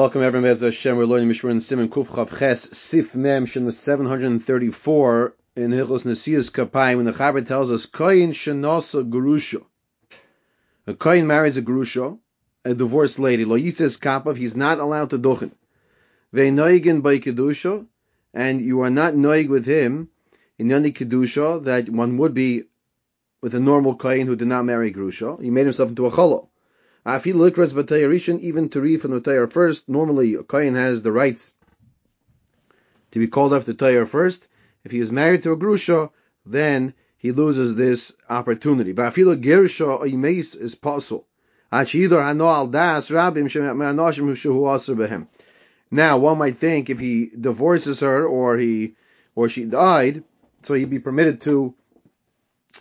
Welcome everyone to Hashem. We're learning Mishmar Simon Kuf Chav Ches Sif Mem Shem 734 in Hilchos Nesias Kapayim when the Chaber tells us Koyin Shenasa Gerusha. A Koyin marries a Gerusha, a divorced lady. Lo Yitzes Kapav, he's not allowed to duchen. Ve'noigin by Kedusha, and you are not noig with him in Yoni Kedusha that one would be with a normal Koyin who did not marry Gerusha. He made himself into a Cholo. Afil likras b'tayarishin, even to read from the Tayar first. Normally, a kohen has the rights to be called the Tayar first. If he is married to a grusha, then he loses this opportunity. Ba'afilu gersha oimeis is possible. Now, one might think if he divorces her or he or she died, so he'd be permitted to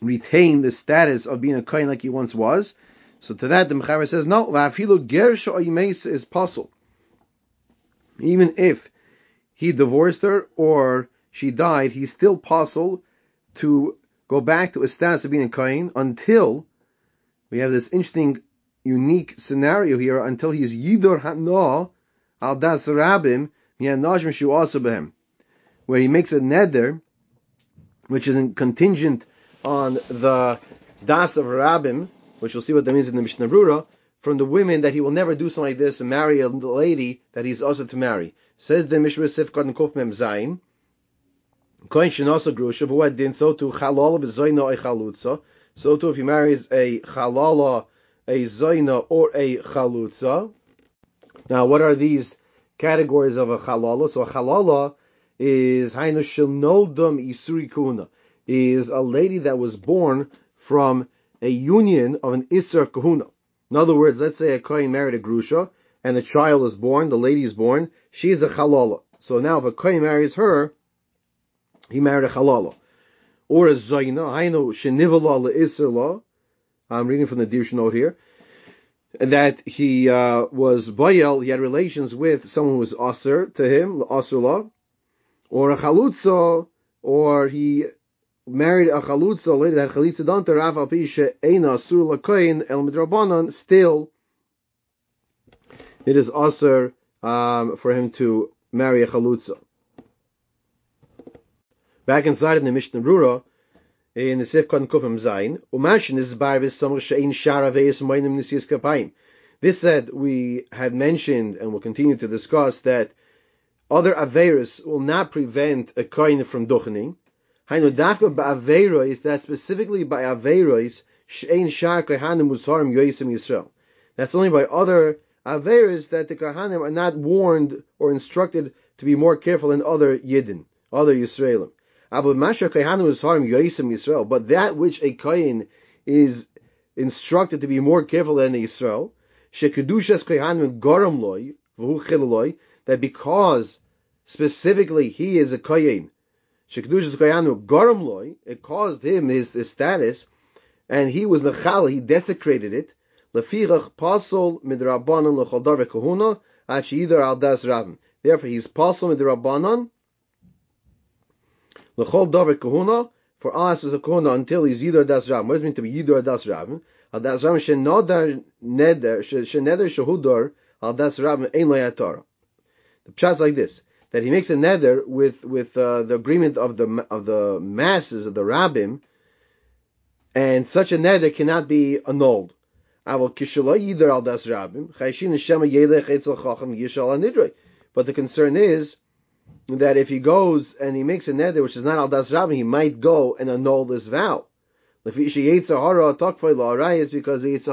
retain the status of being a kohen like he once was. So to that, the Mechaber says, no, va'afilu gersha oimeis is possible. Even if he divorced her or she died, he's still possible to go back to a status of being a Kain until we have this interesting, unique scenario here until he's Yidor Hana al Das Rabim behem, where he makes a neder, which is contingent on the Das of Rabim, which we'll see what that means in the Mishnah Berura, from the women that he will never do something like this and marry a lady that he's also to marry. Says the Mishnah Sifkat and Kuf Mem Zayin, Koin Shinasa Grusha, who din so to Chalala v'Zoyna a Chalutza, so too if he marries a Chalala, a Zoyna, or a Chalutza. Now, what are these categories of a Chalala? So a Chalala is Hainu Shilnoldum Isuri Kuna, is a lady that was born from a union of an Isser Kahuna. In other words, let's say a Kohen married a Grusha, and the child is born, the lady is born, she is a Chalala. So now if a Kohen marries her, he married a Chalala. Or a Zayna, I know Shenivala Isser I'm reading from the Dirshu note here, that he uh, was Bayel, he had relations with someone who was Aser to him, Aser law, or a Chalutza, or he married a chalutza, lady that chalitza done to Rav Alpisha Eina Sur Lakoin El Midrabanan, still it is usher um, for him to marry a chalutza. Back inside in the Mishnah Berura, in the Sifkot Kufim Zayin, Umashin is Barvis Samar Shein Shara Veis Moinim Nisiyas Kapayim. This said, we had mentioned and will continue to discuss that other Averis will not prevent a coin from duchening, Hainu dafka ba'aveiro is that specifically by aveiros she'ein shar kohanim musarim yoisim Yisrael. That's only by other aveiros that the kohanim are not warned or instructed to be more careful than other yidden, other Yisraelim. But that which a kohen is instructed to be more careful than v'hu that because specifically he is a kohen Shekdushas Koyanu Goram Loy, it caused him his, his status, and he was Mechal, he desecrated it. Lefirach Pasol Midrabanan Lechodar Kahuna, Achidar Al Das Rabin. Therefore, he's Pasol Midrabanan Lechol Davar Kahuna, for us as a Kahuna until he's Yidar Das Rabin. What does it mean to be Yidar Das Rabin? Al Das Rabin Shenodar Neder, Sheneder Shahudar Al Das Rabin Ein Loyatar. The pshat is like this that he makes a neder with with uh, the agreement of the of the masses of the rabbim, and such a neder cannot be annulled. But the concern is that if he goes and he makes a neder which is not al das rabbim, he might go and annul this vow. Because the Yetzer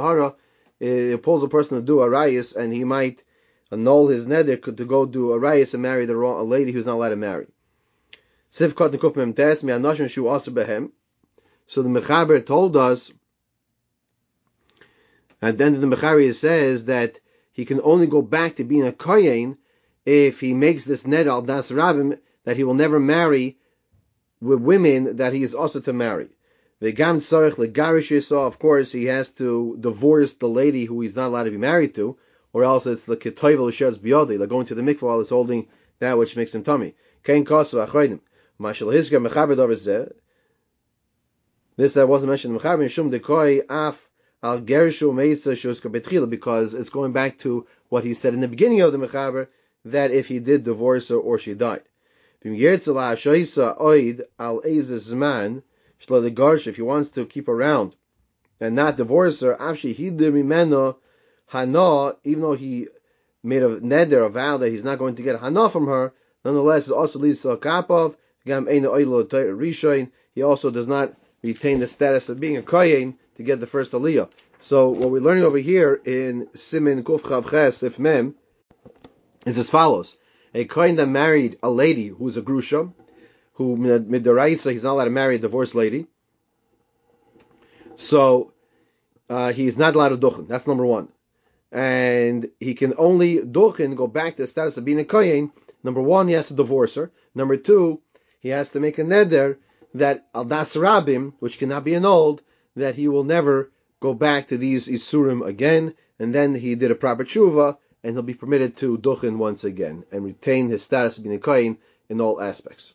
Hara it pulls a person to do a rayas, and he might annul his neder to go do a rayas and marry the wrong, a lady who's not allowed to marry. So the Mechaber told us, and then the Mechaber says that he can only go back to being a kohen if he makes this neder al das rabim that he will never marry with women that he is also to marry. V'gam tzarech legarish of course he has to divorce the lady who he's not allowed to be married to or else it's the ketoivel shares biyodi, like going to the mikvah while it's holding that which makes him tummy. Kain kosu achreidim. Mashal hizga mechaber. This that wasn't mentioned in mechaber shum dekoi af al gershu meitza shuska betchila because it's going back to what he said in the beginning of the mechaber that if he did divorce her or she died. if he wants to keep around and not divorce her, hana, even though he made a neder, a vow that he's not going to get hana from her, nonetheless it also leads to a kapov, he also does not retain the status of being a kohen to get the first aliyah. So what we're learning over here in Simin Kuf Ches If Mem is as follows: A kohen that married a lady who's a grusha, who midaraisa he's not allowed to marry a divorced lady. So uh, he's not allowed to duchen. That's number one, and he can only duchen go back to the status of being a kohen. Number one, he has to divorce her. Number two, he has to make a neder that al das rabim, which cannot be annulled, that he will never go back to these isurim again, and then he did a proper tshuva, and he'll be permitted to duchen once again and retain his status of being a kohen in all aspects.